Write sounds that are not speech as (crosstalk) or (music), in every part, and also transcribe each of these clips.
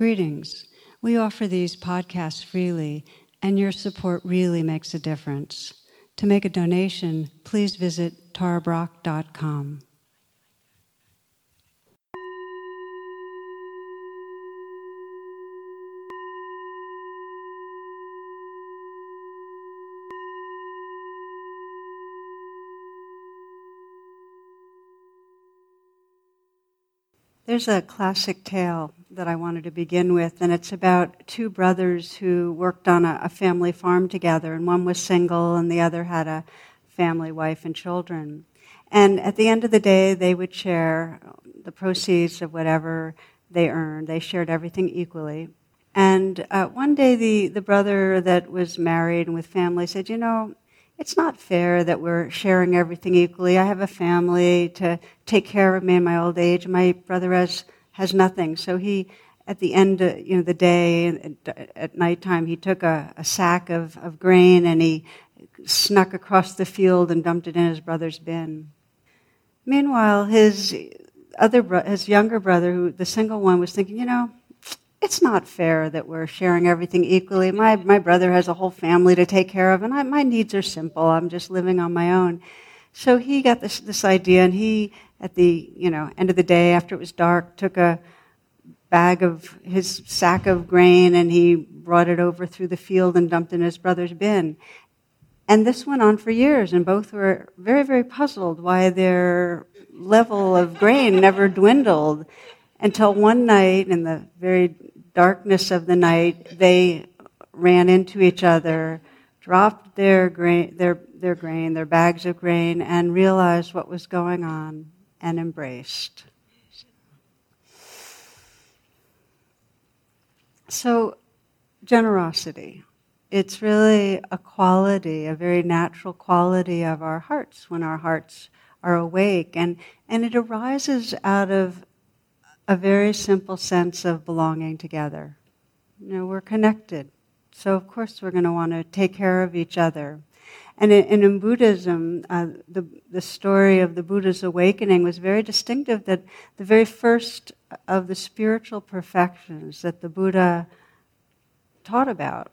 Greetings. We offer these podcasts freely, and your support really makes a difference. To make a donation, please visit tarabrach.com. There's a classic tale that I wanted to begin with, and it's about two brothers who worked on a, a, family farm together, and one was single, and the other had a family, wife, and children. And at the end of the day, they would share the proceeds of whatever they earned. They shared everything equally. And uh, one day, the, the brother that was married and with family said, You know, it's not fair that we're sharing everything equally. I have a family to take care of me in my old age. My brother has, has nothing. So he, at the end of you know, the day, uh, at nighttime, he took a, a sack of, of grain and he snuck across the field and dumped it in his brother's bin. Meanwhile, his other bro- his younger brother, who the single one, was thinking, you know, it's not fair that we're sharing everything equally. My, my brother has a whole family to take care of, and I, my needs are simple. I'm just living on my own. So he got this, this idea, and he, at the you know, end of the day, after it was dark, took a bag of his sack of grain and he brought it over through the field and dumped in his brother's bin. And this went on for years, and both were very, very puzzled why their level of grain never dwindled until one night in the very darkness of the night, they ran into each other, dropped their grain, their, their grain, their bags of grain, and realized what was going on and embraced. So, generosity. It's really a quality, a very natural quality of our hearts when our hearts are awake. And, and it arises out of a very simple sense of belonging together. You know, we're connected. So, of course, we're going to want to take care of each other. And in, in Buddhism, uh, the, the story of the Buddha's awakening was very distinctive that the very first of the spiritual perfections that the Buddha taught about,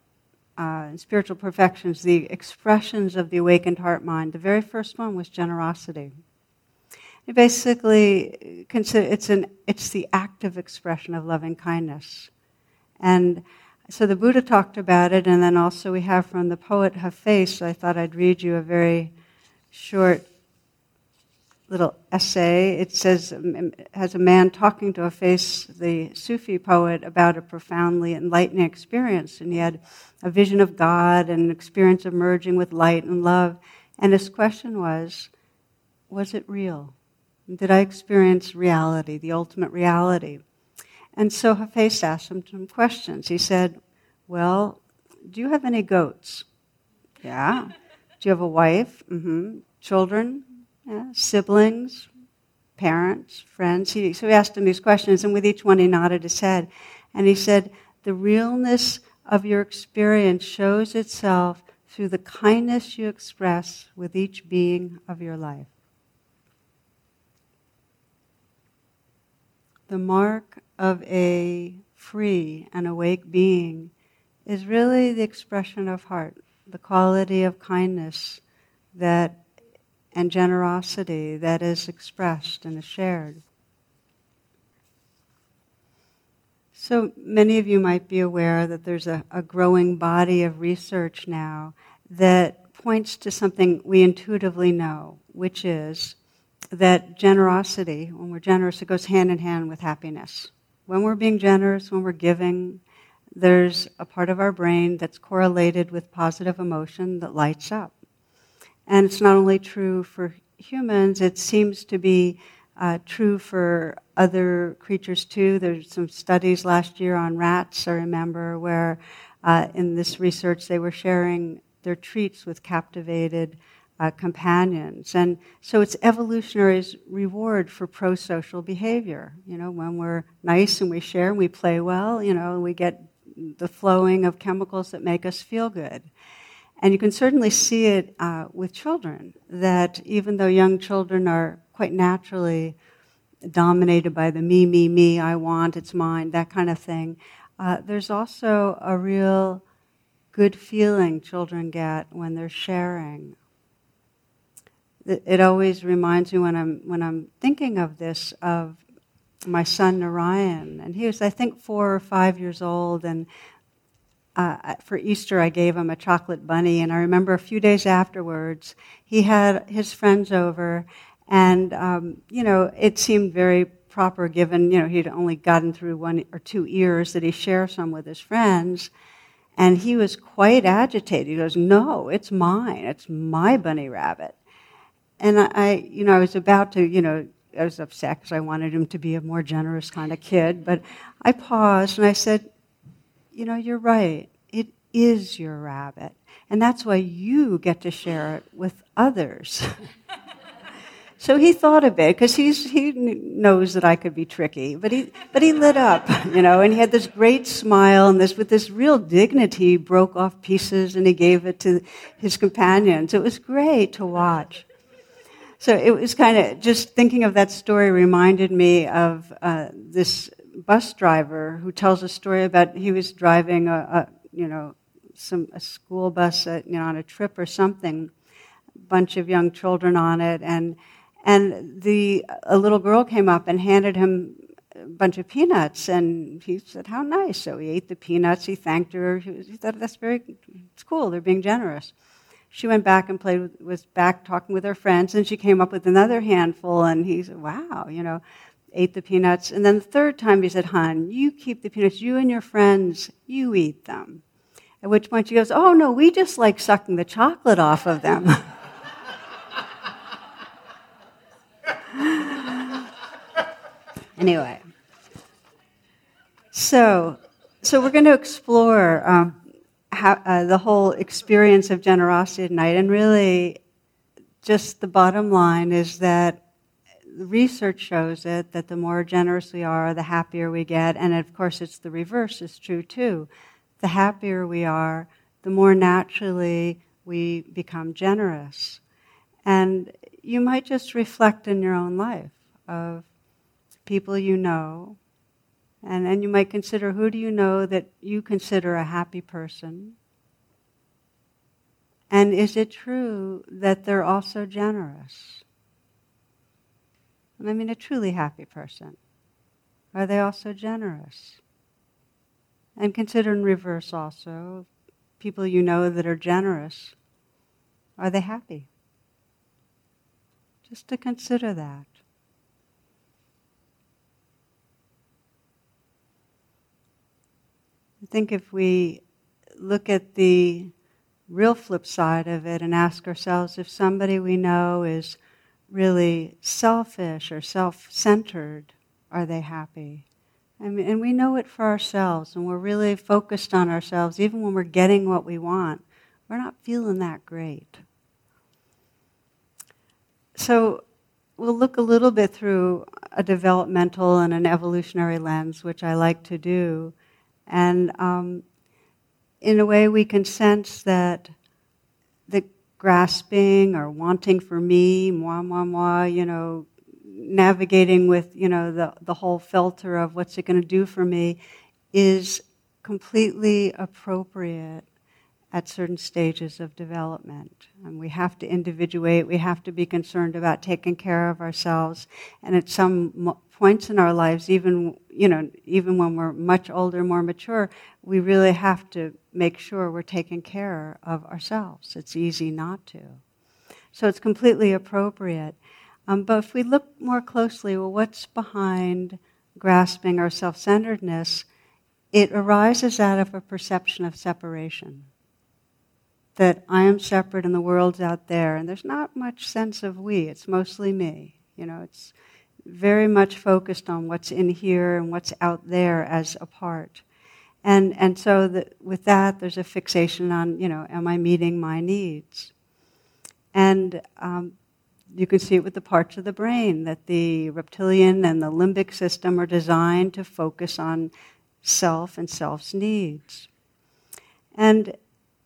uh, spiritual perfections, the expressions of the awakened heart mind, the very first one was generosity basically consider it's an it's the active expression of loving kindness. And so the buddha talked about it and then also we have from the poet Hafiz i thought i'd read you a very short little essay. It says has a man talking to Hafiz the sufi poet about a profoundly enlightening experience and he had a vision of god and an experience of merging with light and love. And his question was was it real did I experience reality, the ultimate reality? And so Hafiz asked him some questions. He said, Well, do you have any goats? Yeah. Do you have a wife? Mm-hmm. Children? Yeah. Siblings? Parents? Friends? He, so he asked him these questions, and with each one he nodded his head. And he said, The realness of your experience shows itself through the kindness you express with each being of your life. The mark of a free and awake being is really the expression of heart, the quality of kindness that and generosity that is expressed and is shared. So many of you might be aware that there's a, a growing body of research now that points to something we intuitively know, which is that generosity, when we're generous, it goes hand in hand with happiness. When we're being generous, when we're giving, there's a part of our brain that's correlated with positive emotion that lights up. And it's not only true for humans, it seems to be uh, true for other creatures too. There's some studies last year on rats, I remember, where uh, in this research they were sharing their treats with captivated uh, companions. And so it's evolutionary reward for pro-social behavior. You know, when we're nice and we share and we play well, you know, we get the flowing of chemicals that make us feel good. And you can certainly see it uh, with children, that even though young children are quite naturally dominated by the me, me, me, I want, it's mine, that kind of thing. Uh, there's also a real good feeling children get when they're sharing. It, always reminds me when I'm, when I'm thinking of this of my son Narayan. And he was, I think, four or five years old. And uh, for Easter, I gave him a chocolate bunny. And I remember a few days afterwards, he had his friends over. And, um, you know, it seemed very proper given, you know, he'd only gotten through one or two ears that he share some with his friends. And he was quite agitated. He goes, No, it's mine. It's my bunny rabbit. And I, you know, I was about to, you know, I was upset because I wanted him to be a more generous kind of kid. But I paused and I said, You know, you're right. It is your rabbit. And that's why you get to share it with others. (laughs) so he thought a bit because he knows that I could be tricky, but he, but he lit up, (laughs) you know, and he had this great smile and this, with this real dignity, broke off pieces and he gave it to his companions. It was great to watch so it was kind of just thinking of that story reminded me of uh, this bus driver who tells a story about he was driving a, a you know some a school bus at, you know on a trip or something, bunch of young children on it, and and the a little girl came up and handed him a bunch of peanuts, and he said, "How nice!" So he ate the peanuts. He thanked her. He, he thought that's very it's cool. They're being generous she went back and played with, was back talking with her friends, and she came up with another handful, and he said, wow, you know, ate the peanuts. And then the third time he said, hon, you keep the peanuts, you and your friends, you eat them. At which point she goes, oh no, we just like sucking the chocolate off of them. (laughs) anyway, so so we're going to explore um, uh, the whole experience of generosity tonight. And really, just the bottom line is that research shows it that the more generous we are, the happier we get. And of course, it's the reverse is true too. The happier we are, the more naturally we become generous. And you might just reflect in your own life of people you know and then you might consider who do you know that you consider a happy person? And is it true that they're also generous? I mean, a truly happy person. Are they also generous? And consider in reverse also people you know that are generous. Are they happy? Just to consider that. I think if we look at the real flip side of it and ask ourselves if somebody we know is really selfish or self centered, are they happy? I mean, and we know it for ourselves, and we're really focused on ourselves, even when we're getting what we want, we're not feeling that great. So we'll look a little bit through a developmental and an evolutionary lens, which I like to do and um, in a way, we can sense that the grasping or wanting for me, moi, moi, moi, you know, navigating with, you know, the, the whole filter of what's it going to do for me is completely appropriate at certain stages of development. And we have to individuate, we have to be concerned about taking care of ourselves. And at some points in our lives, even you know, even when we're much older, more mature, we really have to make sure we're taking care of ourselves. It's easy not to. So it's completely appropriate. Um, but if we look more closely, well, what's behind grasping or self centeredness? It arises out of a perception of separation. That I am separate and the world's out there, and there's not much sense of we, it's mostly me. You know, it's very much focused on what's in here and what's out there as a part. And, and so the, with that, there's a fixation on, you know, am I meeting my needs? And um, you can see it with the parts of the brain that the reptilian and the limbic system are designed to focus on self and self's needs. And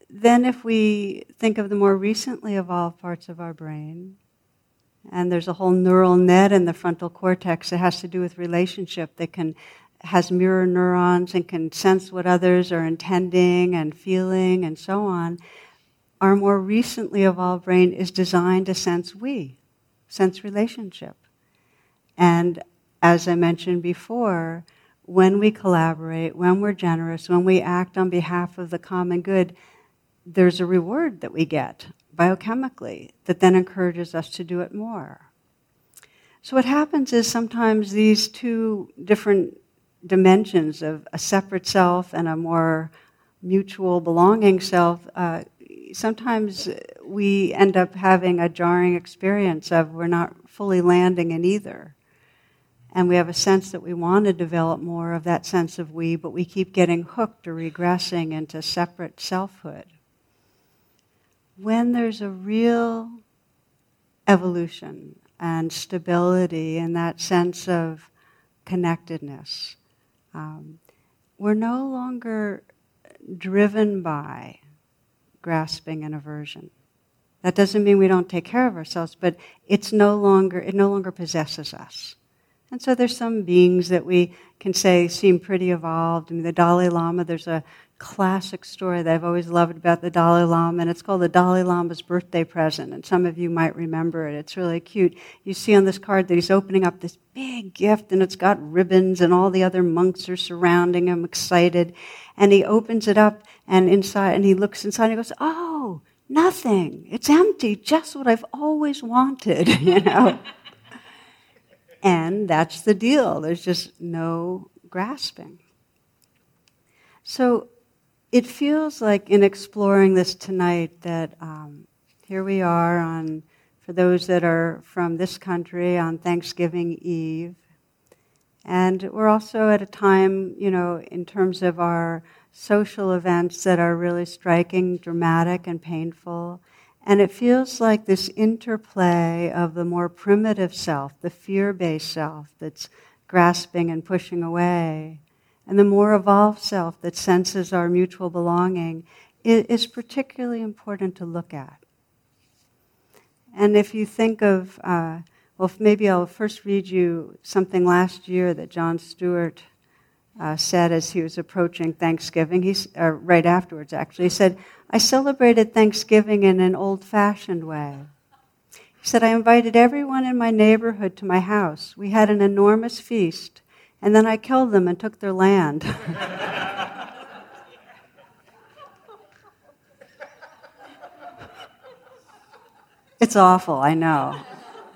then, if we think of the more recently evolved parts of our brain, And there's a whole neural net in the frontal cortex that has to do with relationship that can has mirror neurons and can sense what others are intending and feeling and so on. Our more recently evolved brain is designed to sense we, sense relationship. And as I mentioned before, when we collaborate, when we're generous, when we act on behalf of the common good, there's a reward that we get biochemically that then encourages us to do it more. So, what happens is sometimes these two different dimensions of a separate self and a more mutual belonging self, uh, sometimes we end up having a jarring experience of we're not fully landing in either. And we have a sense that we want to develop more of that sense of we, but we keep getting hooked or regressing into separate selfhood. When there's a real evolution and stability and that sense of connectedness, um, we're no longer driven by grasping and aversion. That doesn't mean we don't take care of ourselves, but it's no longer, it no longer possesses us. And so there's some beings that we can say seem pretty evolved. I mean, the Dalai Lama, there's a classic story that I've always loved about the Dalai Lama, and it's called the Dalai Lama's birthday present. And some of you might remember it. It's really cute. You see on this card that he's opening up this big gift, and it's got ribbons, and all the other monks are surrounding him, excited. And he opens it up, and inside, and he looks inside, and he goes, "Oh, nothing. It's empty. Just what I've always wanted." (laughs) you know. And that's the deal. There's just no grasping. So it feels like in exploring this tonight that um, here we are on, for those that are from this country, on Thanksgiving Eve. And we're also at a time, you know, in terms of our social events that are really striking, dramatic, and painful. And it feels like this interplay of the more primitive self, the fear based self that's grasping and pushing away, and the more evolved self that senses our mutual belonging is particularly important to look at. And if you think of, uh, well, maybe I'll first read you something last year that Jon Stewart uh, said as he was approaching Thanksgiving. He's uh, right afterwards, actually. He said, "I celebrated Thanksgiving in an old-fashioned way." He said, "I invited everyone in my neighborhood to my house. We had an enormous feast, and then I killed them and took their land." (laughs) it's awful. I know.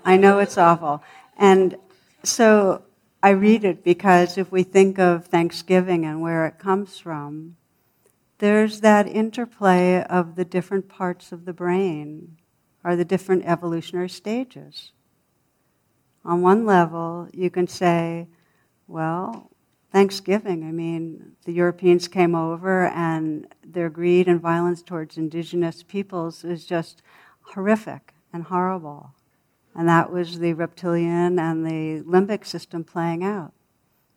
I know it's awful, and so I read it because if we think of Thanksgiving and where it comes from, there's that interplay of the different parts of the brain or the different evolutionary stages. On one level, you can say, well, Thanksgiving, I mean, the Europeans came over and their greed and violence towards indigenous peoples is just horrific and horrible. And that was the reptilian and the limbic system playing out.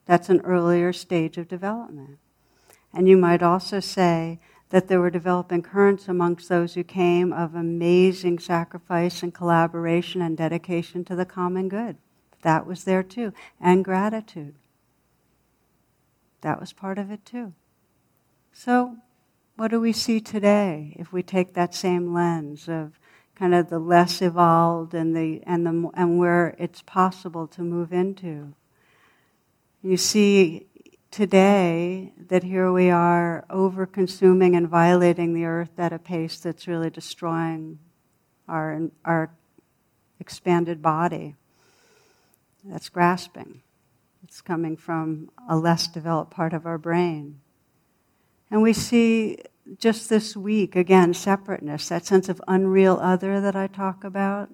That's an earlier stage of development. And you might also say that there were developing currents amongst those who came of amazing sacrifice and collaboration and dedication to the common good. That was there too. And gratitude. That was part of it too. So, what do we see today if we take that same lens of kind of the less evolved and the and the and where it's possible to move into. You see today that here we are over consuming and violating the earth at a pace that's really destroying our our expanded body. That's grasping. It's coming from a less developed part of our brain. And we see just this week, again, separateness, that sense of unreal other that I talk about,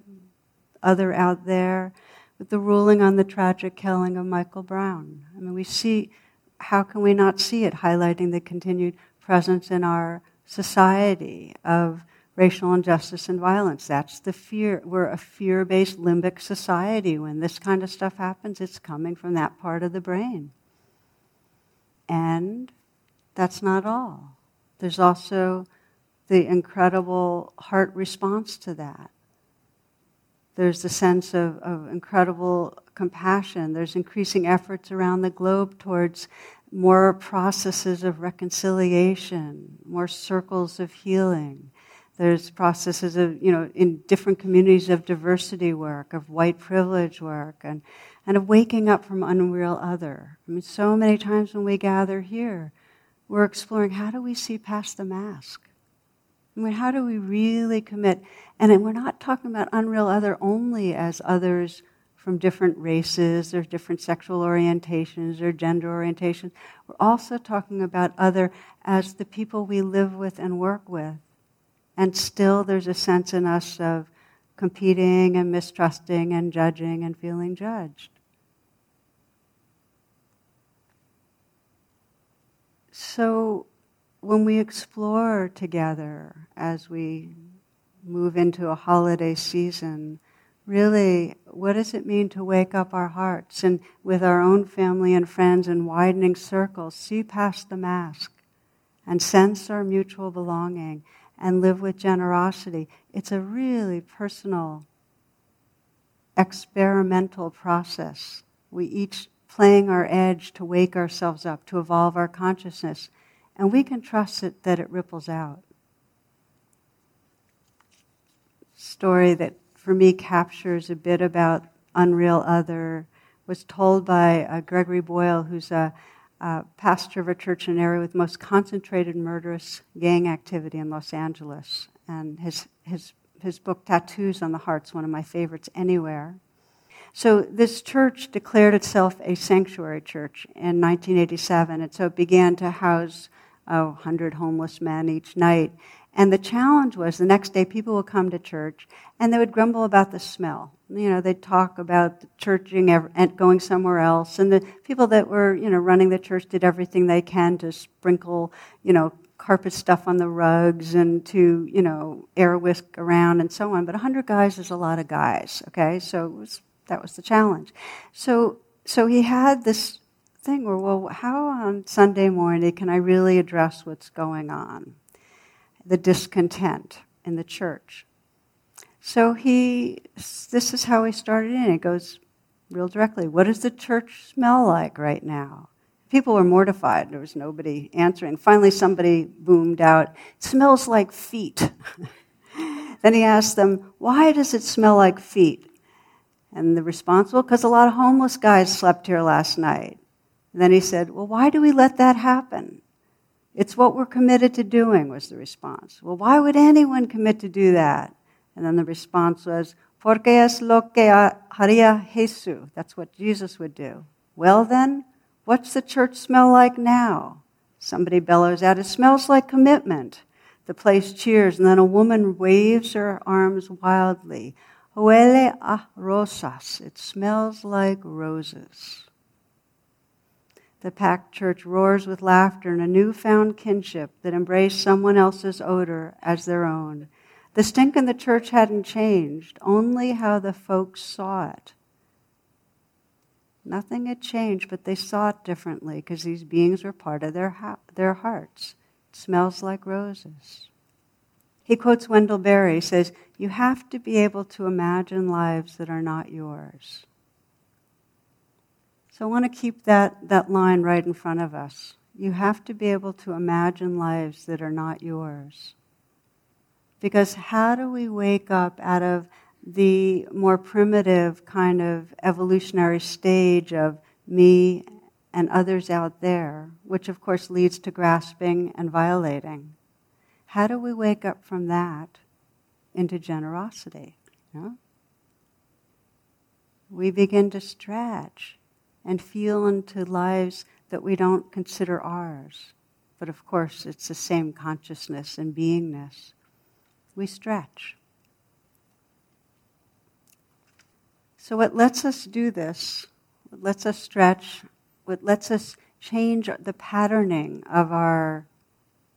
other out there, with the ruling on the tragic killing of Michael Brown. I mean, we see, how can we not see it highlighting the continued presence in our society of racial injustice and violence? That's the fear. We're a fear based limbic society. When this kind of stuff happens, it's coming from that part of the brain. And that's not all. There's also the incredible heart response to that. There's a sense of, of incredible compassion. There's increasing efforts around the globe towards more processes of reconciliation, more circles of healing. There's processes of, you know, in different communities of diversity work, of white privilege work, and, and of waking up from unreal other. I mean, so many times when we gather here, we're exploring how do we see past the mask? I mean, how do we really commit? And we're not talking about unreal other only as others from different races or different sexual orientations or gender orientations. We're also talking about other as the people we live with and work with. And still there's a sense in us of competing and mistrusting and judging and feeling judged. So when we explore together as we move into a holiday season, really, what does it mean to wake up our hearts and with our own family and friends in widening circles, see past the mask and sense our mutual belonging and live with generosity? It's a really personal, experimental process. We each playing our edge to wake ourselves up, to evolve our consciousness and we can trust it that it ripples out. Story that for me captures a bit about unreal other was told by uh, Gregory Boyle, who's a, a, pastor of a church in an area with most concentrated murderous gang activity in Los Angeles. And his, his, his book, Tattoos on the Heart, is one of my favorites anywhere. So this church declared itself a sanctuary church in 1987, and so it began to house oh, a hundred homeless men each night. And the challenge was the next day people would come to church and they would grumble about the smell. You know, they'd talk about churching and going somewhere else. And the people that were, you know, running the church did everything they can to sprinkle, you know, carpet stuff on the rugs and to, you know, air whisk around and so on. But 100 guys is a lot of guys, okay? So was, that was the challenge. So, so he had this thing where, well, how on Sunday morning can I really address what's going on? The discontent in the church. So he, this is how he started in. It goes real directly. What does the church smell like right now? People were mortified. There was nobody answering. Finally, somebody boomed out, It smells like feet. (laughs) then he asked them, Why does it smell like feet? And the response, Well, because a lot of homeless guys slept here last night. And then he said, Well, why do we let that happen? It's what we're committed to doing, was the response. Well, why would anyone commit to do that? And then the response was, Porque es lo que haría Jesús. That's what Jesus would do. Well, then, what's the church smell like now? Somebody bellows out, It smells like commitment. The place cheers, and then a woman waves her arms wildly. Huele a rosas. It smells like roses. The packed church roars with laughter and a newfound kinship that embraced someone else's odor as their own. The stink in the church hadn't changed, only how the folks saw it. Nothing had changed, but they saw it differently because these beings were part of their, ha- their hearts. It smells like roses. He quotes Wendell Berry, says, You have to be able to imagine lives that are not yours. So I want to keep that, that line right in front of us. You have to be able to imagine lives that are not yours. Because how do we wake up out of the more primitive kind of evolutionary stage of me and others out there, which of course leads to grasping and violating? How do we wake up from that into generosity? We begin to stretch and feel into lives that we don't consider ours. But of course, it's the same consciousness and beingness. We stretch. So, what lets us do this, what lets us stretch, what lets us change the patterning of our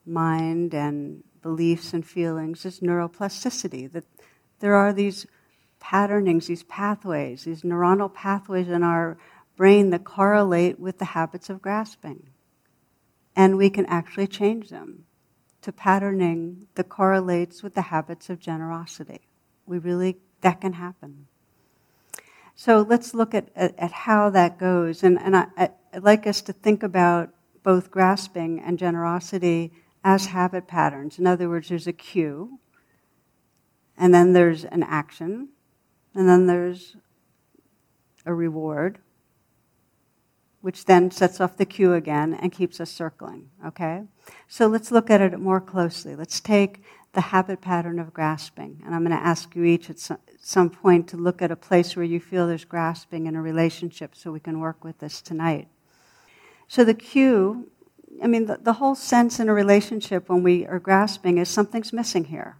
mind and beliefs and feelings is neuroplasticity. That there are these patternings, these pathways, these neuronal pathways in our brain that correlate with the habits of grasping. And we can actually change them to patterning that correlates with the habits of generosity. We really That can happen. So let's look at, at, at how that goes. And, and I, I'd like us to think about both grasping and generosity as habit patterns. In other words, there's a cue, and then there's an action, and then there's a reward, which then sets off the cue again and keeps us circling. Okay? So let's look at it more closely. Let's take the habit pattern of grasping. And I'm going to ask you each at some point to look at a place where you feel there's grasping in a relationship so we can work with this tonight. So the cue, I mean, the, the whole sense in a relationship when we are grasping is something's missing here.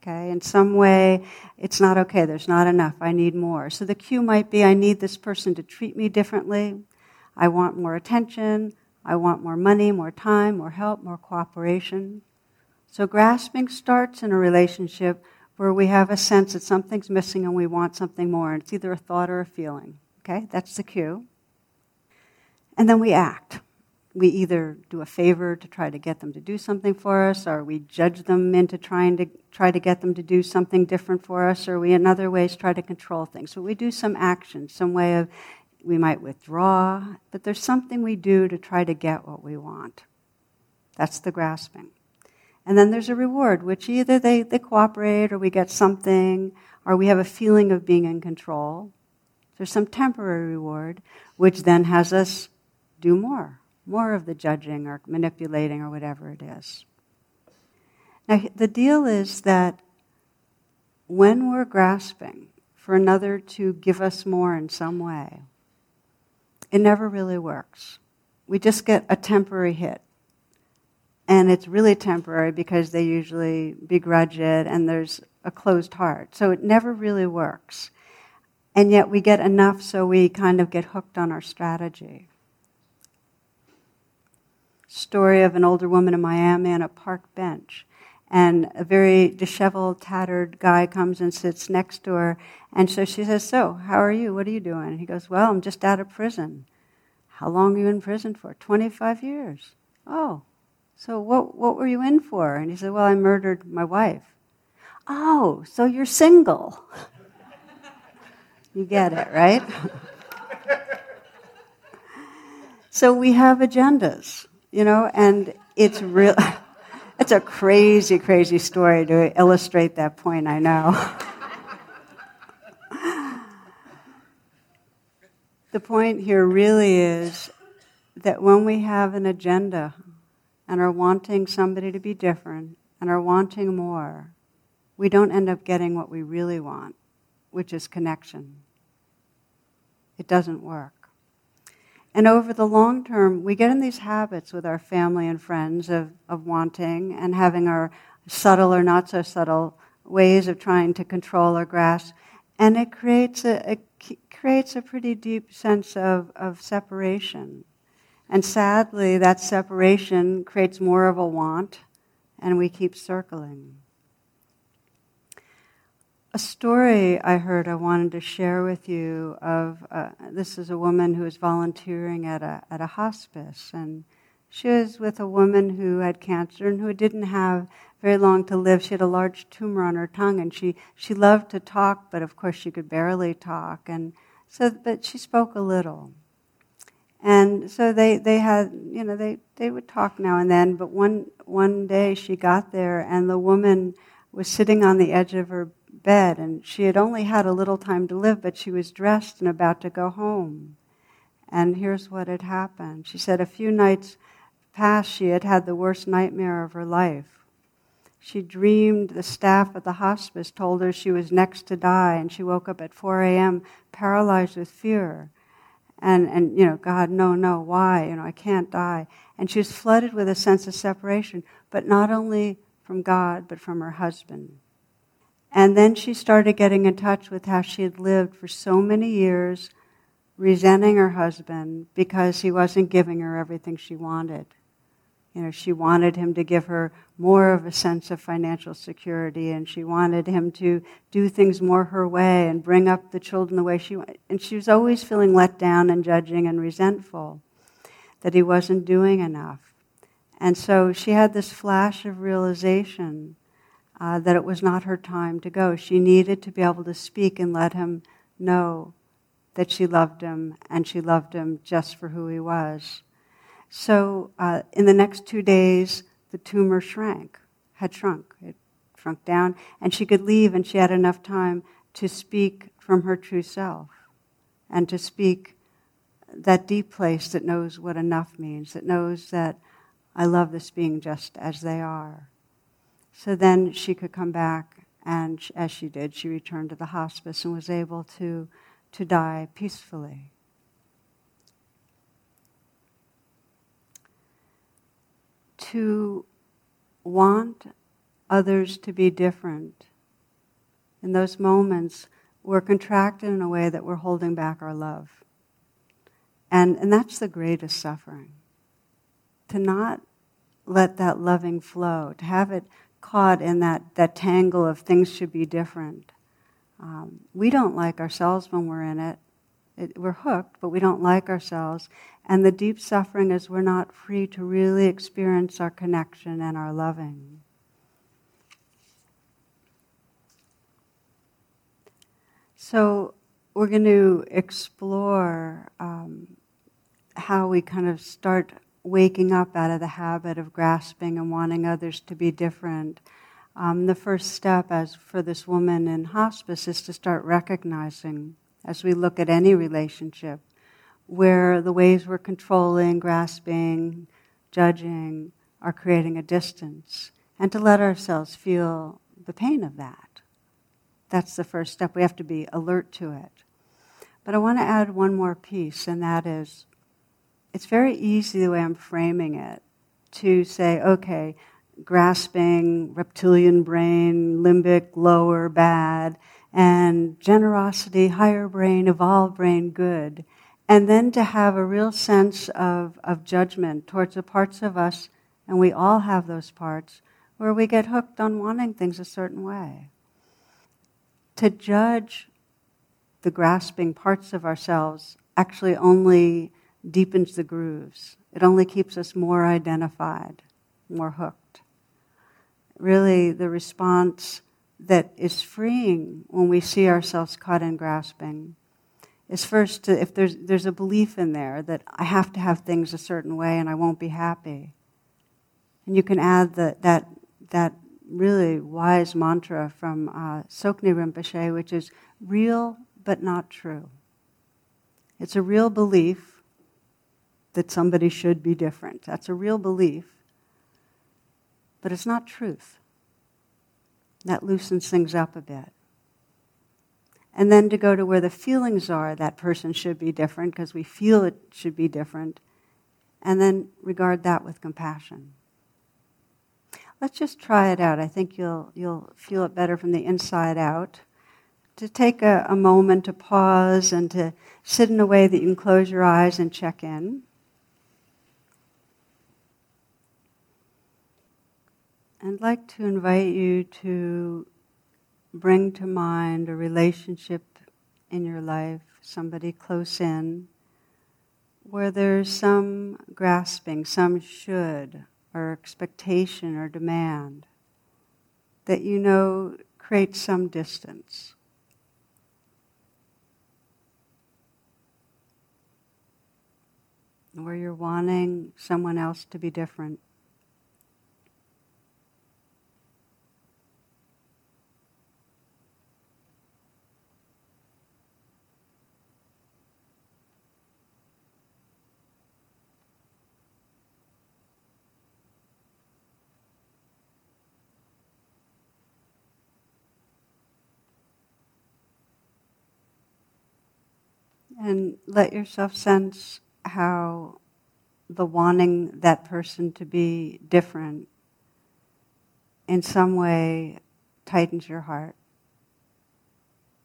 Okay, in some way, it's not okay, there's not enough, I need more. So the cue might be I need this person to treat me differently, I want more attention, I want more money, more time, more help, more cooperation. So grasping starts in a relationship where we have a sense that something's missing and we want something more. And it's either a thought or a feeling. Okay? That's the cue. And then we act. We either do a favor to try to get them to do something for us, or we judge them into trying to try to get them to do something different for us, or we in other ways try to control things. So we do some action, some way of we might withdraw, but there's something we do to try to get what we want. That's the grasping. And then there's a reward, which either they, they cooperate or we get something or we have a feeling of being in control. There's some temporary reward, which then has us do more, more of the judging or manipulating or whatever it is. Now, the deal is that when we're grasping for another to give us more in some way, it never really works. We just get a temporary hit. And it's really temporary because they usually begrudge it and there's a closed heart. So it never really works. And yet we get enough so we kind of get hooked on our strategy. Story of an older woman in Miami on a park bench. And a very disheveled, tattered guy comes and sits next to her. And so she says, So, how are you? What are you doing? And he goes, Well, I'm just out of prison. How long are you in prison for? 25 years. Oh, so what, what were you in for? And he said, Well, I murdered my wife. Oh, so you're single. (laughs) you get it, right? (laughs) so we have agendas, you know, and it's real. (laughs) it's a crazy, crazy story to illustrate that point, I know. the point here really is that when we have an agenda and are wanting somebody to be different and are wanting more, we don't end up getting what we really want, which is connection. It doesn't work. And over the long term, we get in these habits with our family and friends of, of wanting and having our subtle or not so subtle ways of trying to control or grasp. And it creates a, creates a pretty deep sense of, of separation and sadly, that separation creates more of a want, and we keep circling. A story I heard I wanted to share with you of uh, this is a woman who was volunteering at a, at a hospice, and she was with a woman who had cancer and who didn't have very long to live. She had a large tumor on her tongue, and she, she loved to talk, but of course she could barely talk. And so, but she spoke a little. And so they, they had, you know, they, they would talk now and then, but one, one day she got there and the woman was sitting on the edge of her bed and she had only had a little time to live, but she was dressed and about to go home. And here's what had happened. She said a few nights past she had had the worst nightmare of her life. She dreamed the staff at the hospice told her she was next to die, and she woke up at 4 a.m. paralyzed with fear and, and you know, God, no, no, why? You know, I can't die. And she was flooded with a sense of separation, but not only from God, but from her husband. And then she started getting in touch with how she had lived for so many years, resenting her husband because he wasn't giving her everything she wanted. You know, she wanted him to give her more of a sense of financial security, and she wanted him to do things more her way and bring up the children the way she wanted. And she was always feeling let down and judging and resentful that he wasn't doing enough. And so she had this flash of realization uh, that it was not her time to go. She needed to be able to speak and let him know that she loved him and she loved him just for who he was. So uh, in the next two days, the tumor shrank, had shrunk. It shrunk down, and she could leave, and she had enough time to speak from her true self and to speak that deep place that knows what enough means, that knows that I love this being just as they are. So then she could come back, and as she did, she returned to the hospice and was able to, to die peacefully. To want others to be different, in those moments, we're contracted in a way that we're holding back our love. And, and that's the greatest suffering. To not let that loving flow, to have it caught in that, that tangle of things should be different. Um, we don't like ourselves when we're in it. it. We're hooked, but we don't like ourselves. And the deep suffering is we're not free to really experience our connection and our loving. So we're going to explore um, how we kind of start waking up out of the habit of grasping and wanting others to be different. Um, the first step, as for this woman in hospice, is to start recognizing, as we look at any relationship, where the ways we're controlling, grasping, judging are creating a distance, and to let ourselves feel the pain of that. That's the first step. We have to be alert to it. But I want to add one more piece, and that is it's very easy the way I'm framing it to say, okay, grasping, reptilian brain, limbic, lower, bad, and generosity, higher brain, evolved brain, good. And then to have a real sense of, of judgment towards the parts of us, and we all have those parts, where we get hooked on wanting things a certain way. To judge the grasping parts of ourselves actually only deepens the grooves. It only keeps us more identified, more hooked. Really, the response that is freeing when we see ourselves caught in grasping is first to, if there's, there's a belief in there that I have to have things a certain way and I won't be happy. And you can add the, that, that really wise mantra from uh, Tsoknyi Rinpoche, which is real but not true. It's a real belief that somebody should be different. That's a real belief, but it's not truth. That loosens things up a bit. And then to go to where the feelings are, that person should be different because we feel it should be different, and then regard that with compassion. Let's just try it out. I think you'll, you'll feel it better from the inside out. To take a, a moment to pause and to sit in a way that you can close your eyes and check in. I'd like to invite you to bring to mind a relationship in your life, somebody close in, where there's some grasping, some should, or expectation or demand that you know creates some distance. Where you're wanting someone else to be different. And let yourself sense how the wanting that person to be different in some way tightens your heart,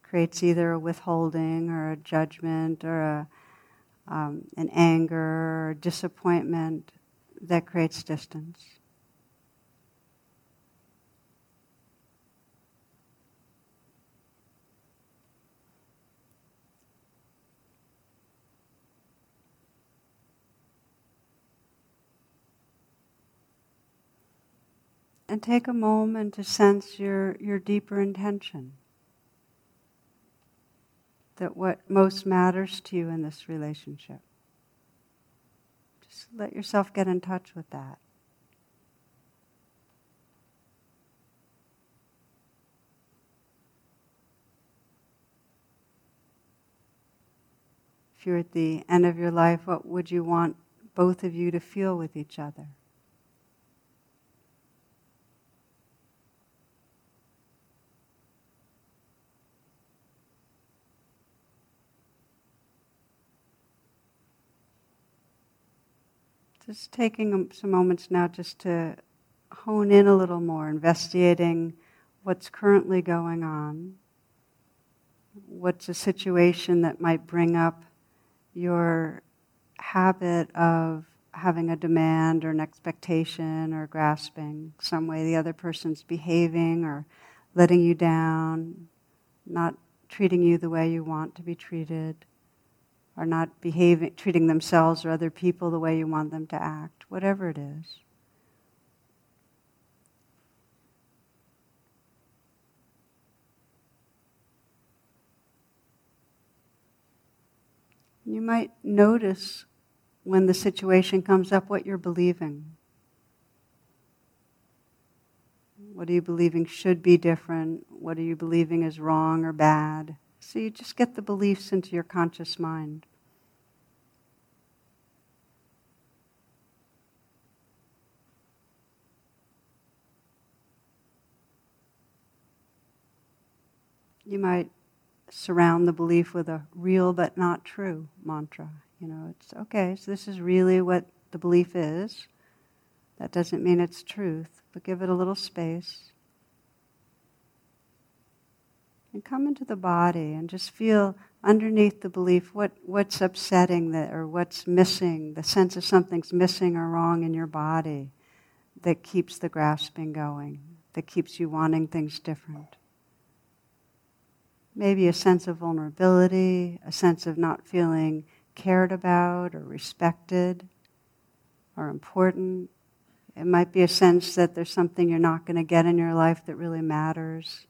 creates either a withholding or a judgment or a, um, an anger or disappointment that creates distance. And take a moment to sense your, your deeper intention. That what most matters to you in this relationship. Just let yourself get in touch with that. If you're at the end of your life, what would you want both of you to feel with each other? Just taking um, some moments now just to hone in a little more, investigating what's currently going on. What's a situation that might bring up your habit of having a demand or an expectation or grasping some way the other person's behaving or letting you down, not treating you the way you want to be treated are not behaving, treating themselves or other people the way you want them to act, whatever it is. You might notice when the situation comes up what you're believing. What are you believing should be different? What are you believing is wrong or bad? So you just get the beliefs into your conscious mind. You might surround the belief with a real but not true mantra. You know, it's okay, so this is really what the belief is. That doesn't mean it's truth, but give it a little space. And come into the body and just feel underneath the belief what, what's upsetting that, or what's missing, the sense of something's missing or wrong in your body that keeps the grasping going, that keeps you wanting things different. Maybe a sense of vulnerability, a sense of not feeling cared about or respected or important. It might be a sense that there's something you're not going to get in your life that really matters.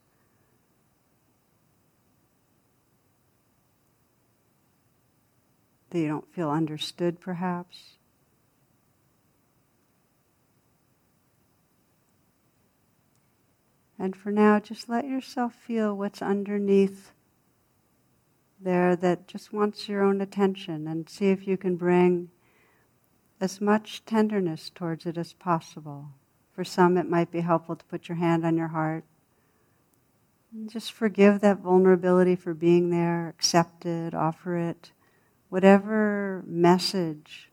That you don't feel understood, perhaps. And for now, just let yourself feel what's underneath there that just wants your own attention and see if you can bring as much tenderness towards it as possible. For some, it might be helpful to put your hand on your heart. And just forgive that vulnerability for being there, accept it, offer it whatever message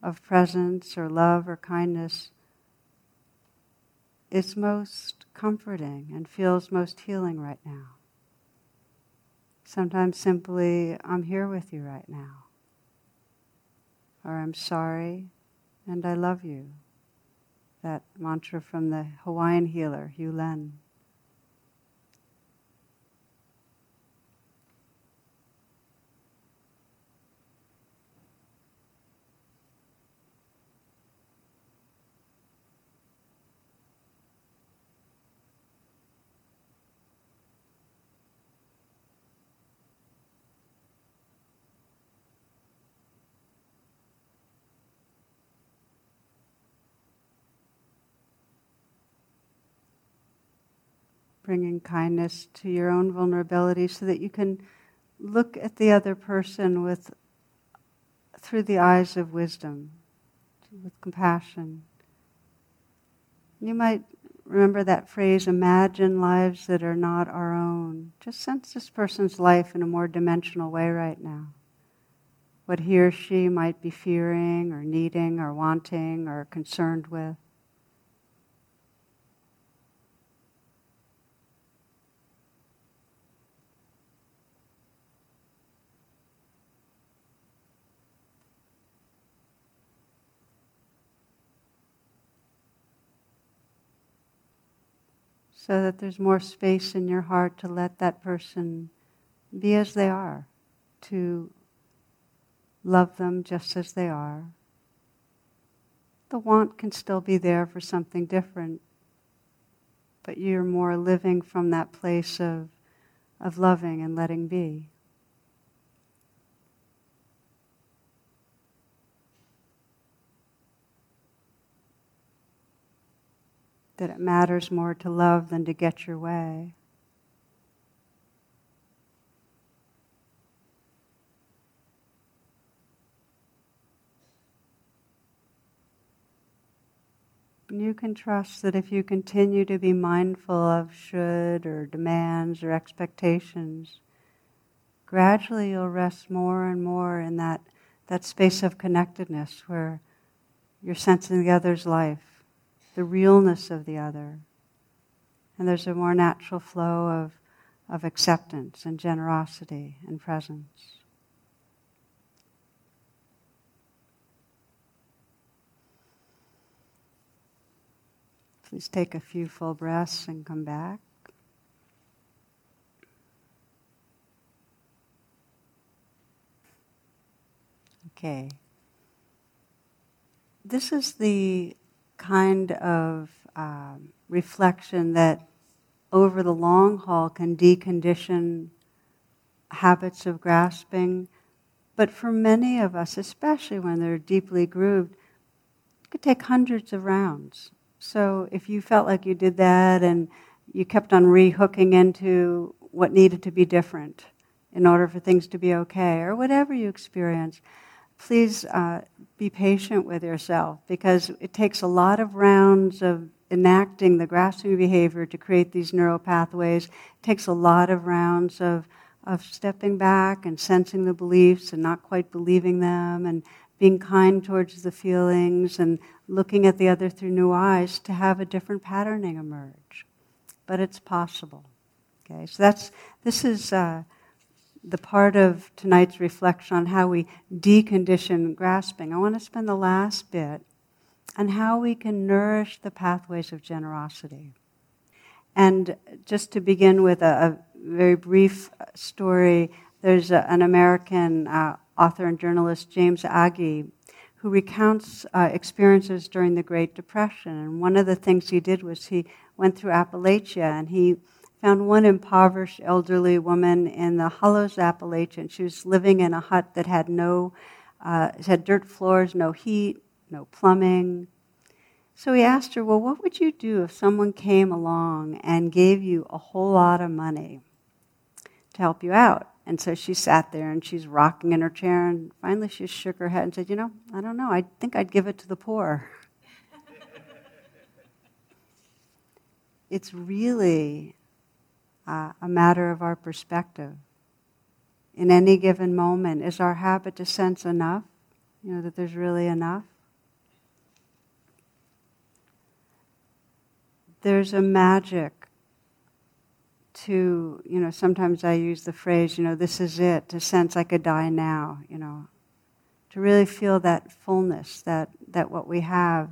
of presence or love or kindness is most comforting and feels most healing right now. Sometimes simply, I'm here with you right now. Or I'm sorry and I love you. That mantra from the Hawaiian healer, Hew Len. Bringing kindness to your own vulnerability so that you can look at the other person with through the eyes of wisdom, with compassion. You might remember that phrase, imagine lives that are not our own. Just sense this person's life in a more dimensional way right now. What he or she might be fearing or needing or wanting or concerned with. So that there's more space in your heart to let that person be as they are, to love them just as they are. The want can still be there for something different, but you're more living from that place of, of loving and letting be. That it matters more to love than to get your way. you can trust that if you continue to be mindful of should or demands or expectations, gradually you'll rest more and more in that, that space of connectedness where you're sensing the other's life, the realness of the other. And there's a more natural flow of, of acceptance and generosity and presence. Please take a few full breaths and come back. Okay. This is the kind of um, reflection that over the long haul can decondition habits of grasping. But for many of us, especially when they're deeply grooved, it could take hundreds of rounds. So if you felt like you did that and you kept on rehooking into what needed to be different in order for things to be okay, or whatever you experience, please uh, be patient with yourself because it takes a lot of rounds of enacting the grasping behavior to create these neural pathways. It takes a lot of rounds of, of stepping back and sensing the beliefs and not quite believing them and being kind towards the feelings and looking at the other through new eyes to have a different patterning emerge. But it's possible. Okay, so that's this is uh, the part of tonight's reflection on how we decondition grasping. I want to spend the last bit on how we can nourish the pathways of generosity. And just to begin with a, a very brief story, there's a, an American uh, author and journalist, James Agee, who recounts uh, experiences during the Great Depression. And one of the things he did was he went through Appalachia and he found one impoverished elderly woman in the Hollows of Appalachia. And she was living in a hut that had no, uh, had dirt floors, no heat, no plumbing. So he asked her, Well, what would you do if someone came along and gave you a whole lot of money to help you out? And so she sat there and she's rocking in her chair, and finally she shook her head and said, You know, I don't know, I think I'd give it to the poor. (laughs) it's really uh, a matter of our perspective. In any given moment, is our habit to sense enough? You know, that there's really enough? There's a magic to, you know, sometimes I use the phrase, you know, this is it, to sense I could die now, you know, to really feel that fullness, that, that what we have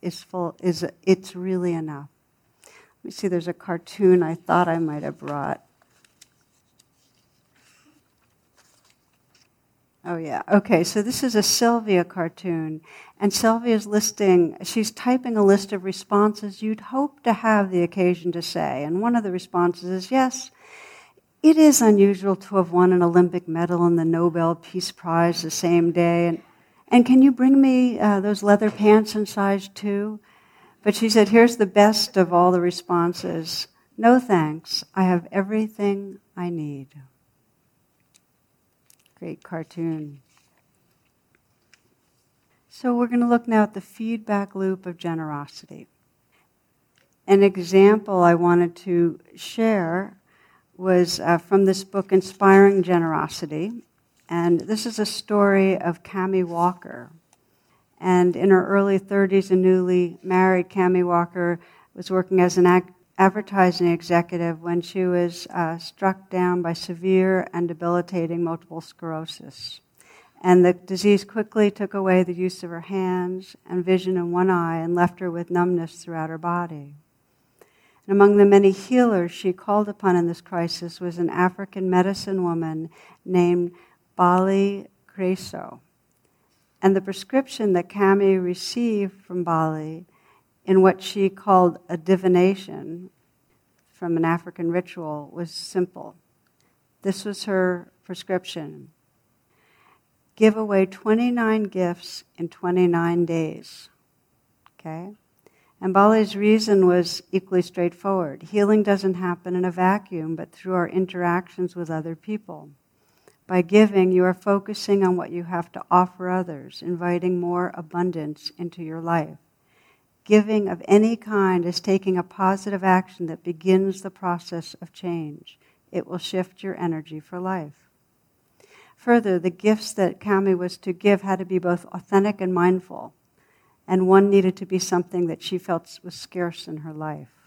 is full, is, it's really enough. Let me see, there's a cartoon I thought I might have brought. Oh, yeah. Okay, so this is a Sylvia cartoon. And Sylvia's listing, she's typing a list of responses you'd hope to have the occasion to say. And one of the responses is yes, it is unusual to have won an Olympic medal and the Nobel Peace Prize the same day. And, and can you bring me uh, those leather pants in size two? But she said, here's the best of all the responses No thanks. I have everything I need. Great cartoon. So we're going to look now at the feedback loop of generosity. An example I wanted to share was uh, from this book, Inspiring Generosity. And this is a story of Cami Walker. And in her early 30s and newly married, Cami Walker was working as an advertising executive when she was uh, struck down by severe and debilitating multiple sclerosis. And the disease quickly took away the use of her hands and vision in one eye and left her with numbness throughout her body. And among the many healers she called upon in this crisis was an African medicine woman named Bali Creazzo. And the prescription that Cami received from Bali in what she called a divination from an African ritual was simple. This was her prescription give away 29 gifts in 29 days. Okay? And Bali's reason was equally straightforward. Healing doesn't happen in a vacuum, but through our interactions with other people. By giving, you are focusing on what you have to offer others, inviting more abundance into your life. Giving of any kind is taking a positive action that begins the process of change. It will shift your energy for life. Further, the gifts that Cami was to give had to be both authentic and mindful, and one needed to be something that she felt was scarce in her life.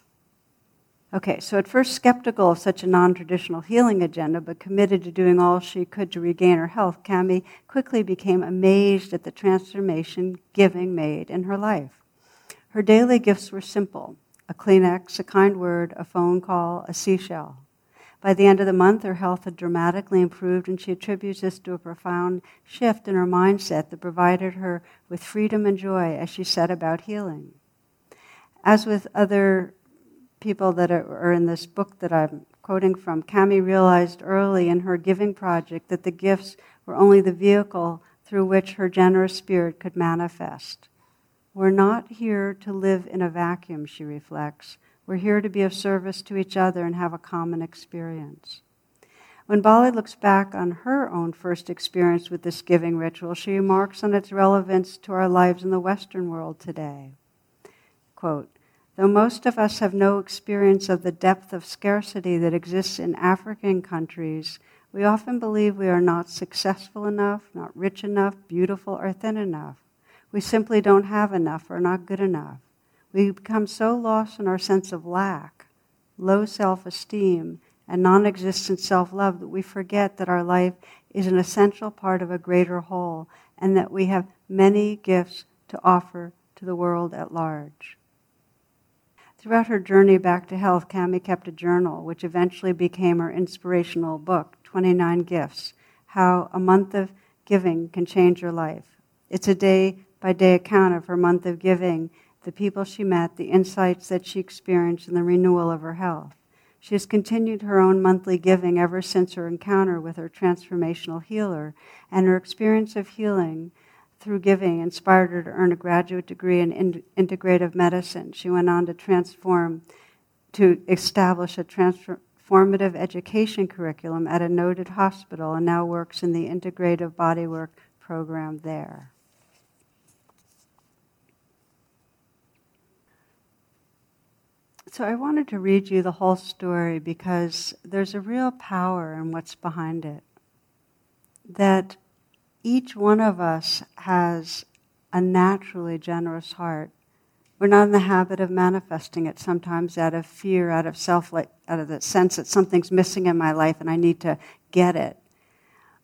Okay, so at first skeptical of such a non traditional healing agenda, but committed to doing all she could to regain her health, Cami quickly became amazed at the transformation giving made in her life. Her daily gifts were simple a Kleenex, a kind word, a phone call, a seashell. By the end of the month, her health had dramatically improved, and she attributes this to a profound shift in her mindset that provided her with freedom and joy as she set about healing. As with other people that are in this book that I'm quoting from, Cami realized early in her giving project that the gifts were only the vehicle through which her generous spirit could manifest. We're not here to live in a vacuum, she reflects. We're here to be of service to each other and have a common experience. When Bali looks back on her own first experience with this giving ritual, she remarks on its relevance to our lives in the Western world today. Quote, Though most of us have no experience of the depth of scarcity that exists in African countries, we often believe we are not successful enough, not rich enough, beautiful, or thin enough. We simply don't have enough or not good enough. We become so lost in our sense of lack, low self esteem, and non existent self love that we forget that our life is an essential part of a greater whole and that we have many gifts to offer to the world at large. Throughout her journey back to health, Cami kept a journal, which eventually became her inspirational book, 29 Gifts How a Month of Giving Can Change Your Life. It's a day by day account of her month of giving the people she met, the insights that she experienced, and the renewal of her health. She has continued her own monthly giving ever since her encounter with her transformational healer, and her experience of healing through giving inspired her to earn a graduate degree in, in integrative medicine. She went on to transform, to establish a transformative education curriculum at a noted hospital, and now works in the integrative bodywork program there. So I wanted to read you the whole story because there's a real power in what's behind it. That each one of us has a naturally generous heart. We're not in the habit of manifesting it sometimes out of fear, out of self, out of the sense that something's missing in my life and I need to get it.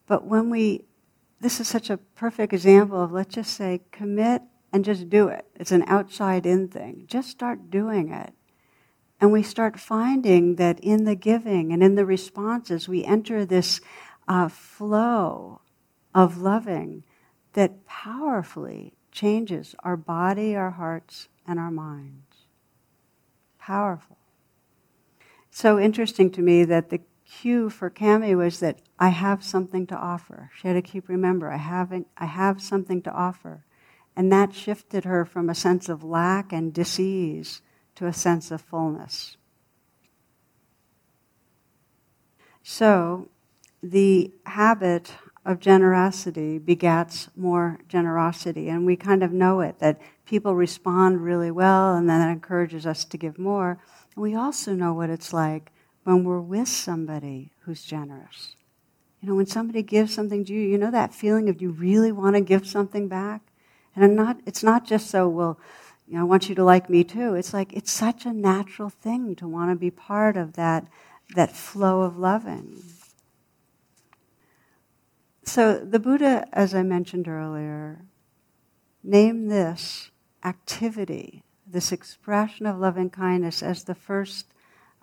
But when we, this is such a perfect example of let's just say commit and just do it. It's an outside in thing. Just start doing it. And we start finding that in the giving and in the responses, we enter this uh, flow of loving that powerfully changes our body, our hearts, and our minds. Powerful. So interesting to me that the cue for Cami was that I have something to offer. She had to keep remember, I haven't I have something to offer. And that shifted her from a sense of lack and disease to a sense of fullness. So, the habit of generosity begats more generosity, and we kind of know it that people respond really well, and then that encourages us to give more. And we also know what it's like when we're with somebody who's generous. You know, when somebody gives something to you, you know that feeling of you really want to give something back? And I'm not, it's not just so, well, you know, I want you to like me too. It's like it's such a natural thing to want to be part of that, that flow of loving. So the Buddha, as I mentioned earlier, named this activity, this expression of loving kindness, as the first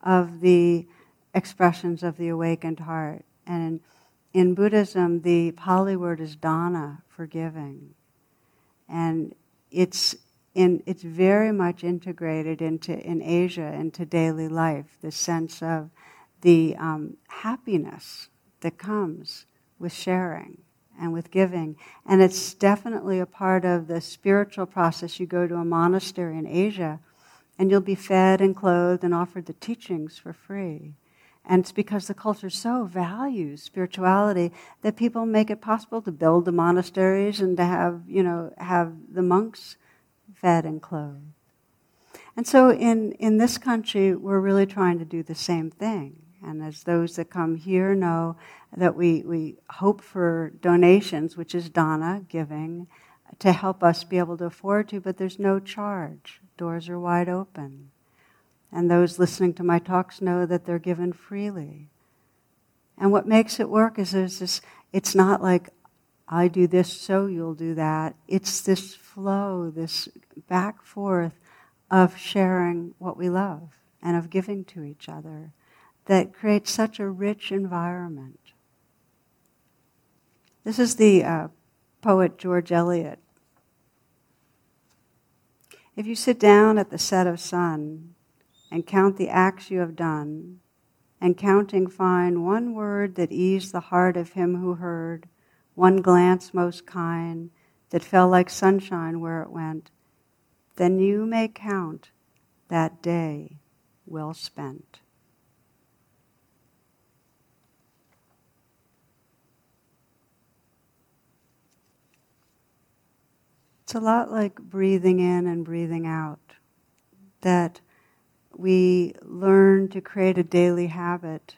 of the expressions of the awakened heart. And in, Buddhism, the Pali word is dana, forgiving. And it's in, it's very much integrated into in Asia into daily life. The sense of the um, happiness that comes with sharing and with giving, and it's definitely a part of the spiritual process. You go to a monastery in Asia, and you'll be fed and clothed and offered the teachings for free. And it's because the culture so values spirituality that people make it possible to build the monasteries and to have, you know, have the monks fed and clothed. And so in, in this country, we're really trying to do the same thing. And as those that come here know, that we, we hope for donations, which is dana, giving, to help us be able to afford to, but there's no charge. Doors are wide open. And those listening to my talks know that they're given freely. And what makes it work is there's this, it's not like, I do this, so you'll do that. It's this flow, this back forth of sharing what we love and of giving to each other that creates such a rich environment. This is the uh, poet George Eliot. If you sit down at the set of sun and count the acts you have done, and counting find one word that eased the heart of him who heard, one glance most kind that fell like sunshine where it went, then you may count that day well spent. It's a lot like breathing in and breathing out, that we learn to create a daily habit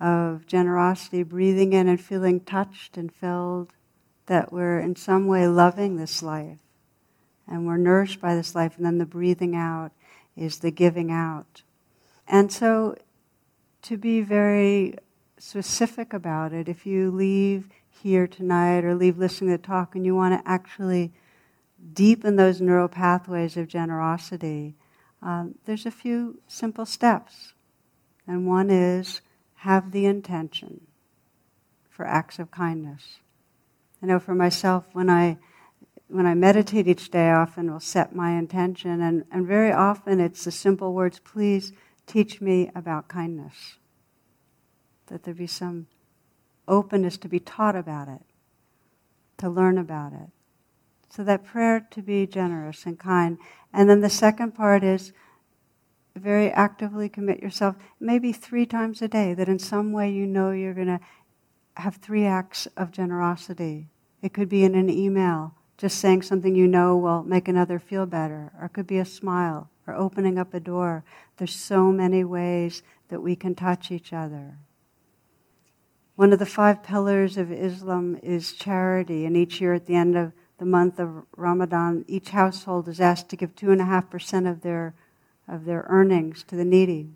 of generosity, breathing in and feeling touched and filled, that we're in some way loving this life and we're nourished by this life, and then the breathing out is the giving out. And so to be very specific about it, if you leave here tonight or leave listening to the talk and you want to actually deepen those neural pathways of generosity, um, there's a few simple steps. And one is have the intention for acts of kindness. I know for myself, when I when I meditate each day, I often will set my intention, and, and very often it's the simple words, please teach me about kindness. That there be some openness to be taught about it, to learn about it. So that prayer to be generous and kind. And then the second part is very actively commit yourself, maybe three times a day, that in some way you know you're going to have three acts of generosity. It could be in an email, just saying something you know will make another feel better, or it could be a smile, or opening up a door. There's so many ways that we can touch each other. One of the five pillars of Islam is charity, and each year at the end of the month of Ramadan, each household is asked to give 2.5% of their, of their earnings to the needy.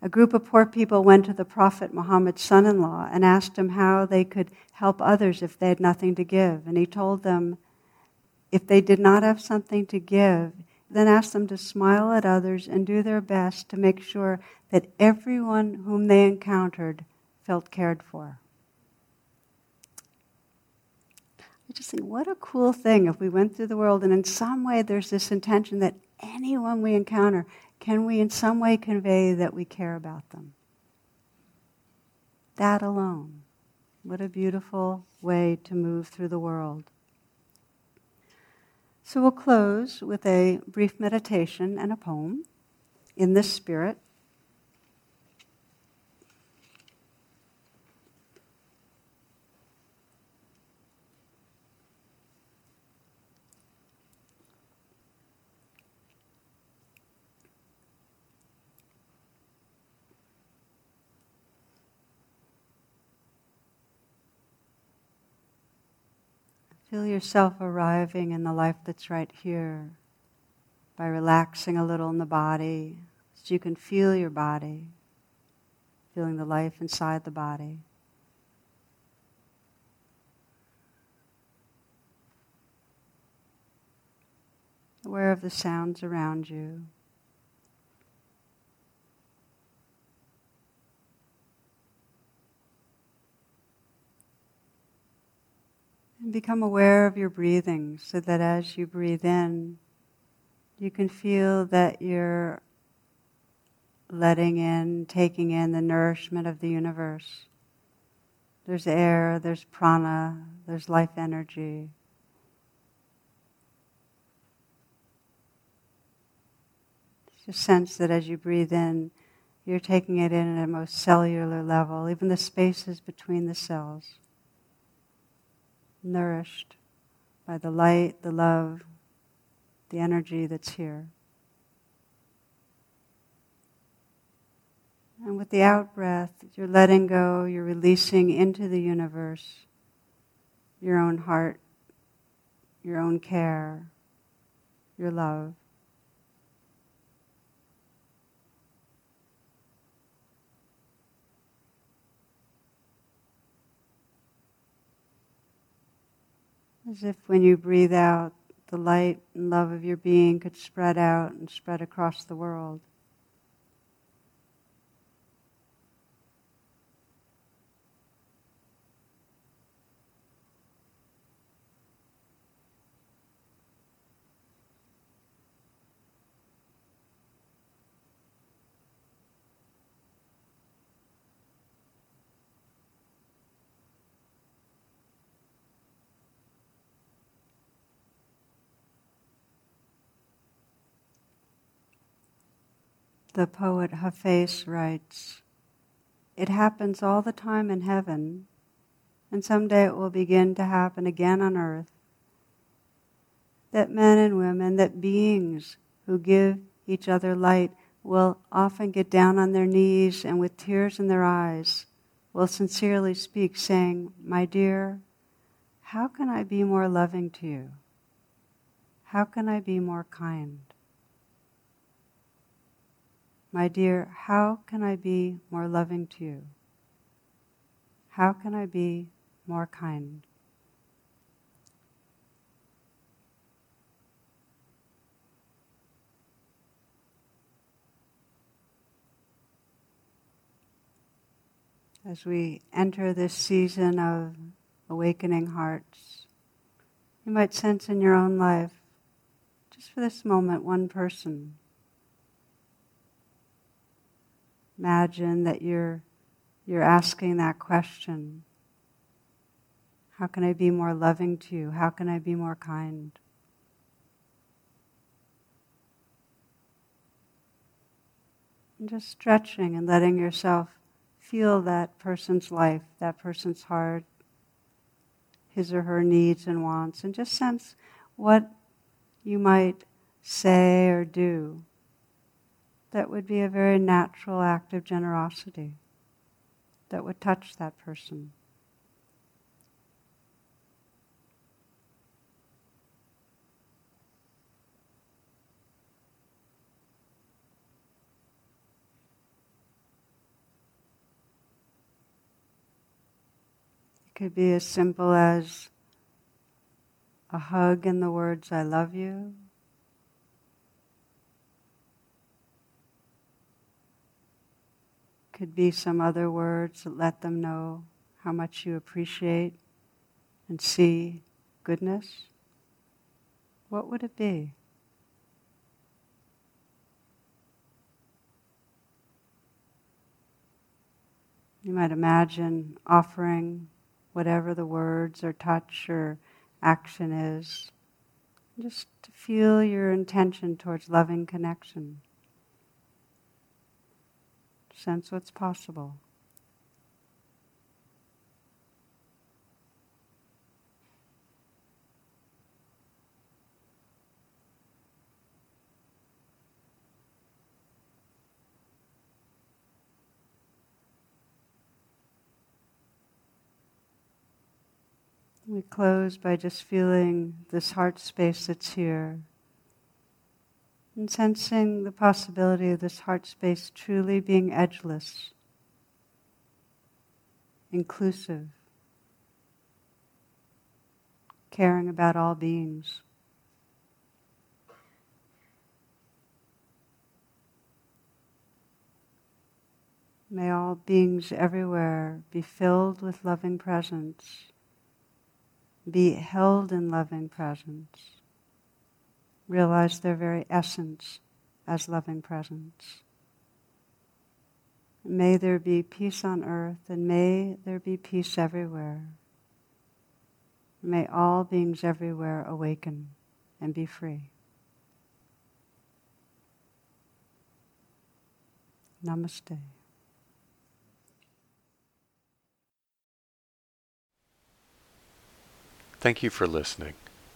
A group of poor people went to the Prophet Muhammad's son in law and asked him how they could help others if they had nothing to give. And he told them if they did not have something to give, then ask them to smile at others and do their best to make sure that everyone whom they encountered felt cared for. Just think, what a cool thing if we went through the world and in some way there's this intention that anyone we encounter, can we in some way convey that we care about them? That alone. What a beautiful way to move through the world. So we'll close with a brief meditation and a poem in this spirit. Feel yourself arriving in the life that's right here by relaxing a little in the body so you can feel your body, feeling the life inside the body. Aware of the sounds around you. Become aware of your breathing so that as you breathe in, You can feel that you're letting in, taking in the nourishment of the universe. There's air, there's prana, there's life energy. Just sense that as you breathe in, you're taking it in at a most cellular level, even the spaces between the cells, nourished by the light, the love, the energy that's here. And with the out breath, you're letting go, you're releasing into the universe your own heart, your own care, your love. As if when you breathe out, the light and love of your being could spread out and spread across the world. The poet Hafez writes, It happens all the time in heaven, and someday it will begin to happen again on earth. That men and women, that beings who give each other light will often get down on their knees and with tears in their eyes will sincerely speak, saying, My dear, how can I be more loving to you? How can I be more kind? My dear, how can I be more loving to you? How can I be more kind? As we enter this season of awakening hearts, you might sense in your own life, just for this moment, one person Imagine that you're, you're asking that question. How can I be more loving to you? How can I be more kind? And just stretching and letting yourself feel that person's life, that person's heart, his or her needs and wants, and just sense what you might say or do that would be a very natural act of generosity that would touch that person. It could be as simple as a hug and the words, I love you, could be some other words that let them know how much you appreciate and see goodness. What would it be? You might imagine offering whatever the words or touch or action is, just to feel your intention towards loving connection. Sense what's possible. We close by just feeling this heart space that's here and sensing the possibility of this heart space truly being edgeless, inclusive, caring about all beings. May all beings everywhere be filled with loving presence, be held in loving presence realize their very essence as loving presence. May there be peace on earth and may there be peace everywhere. May all beings everywhere awaken and be free. Namaste. Thank you for listening.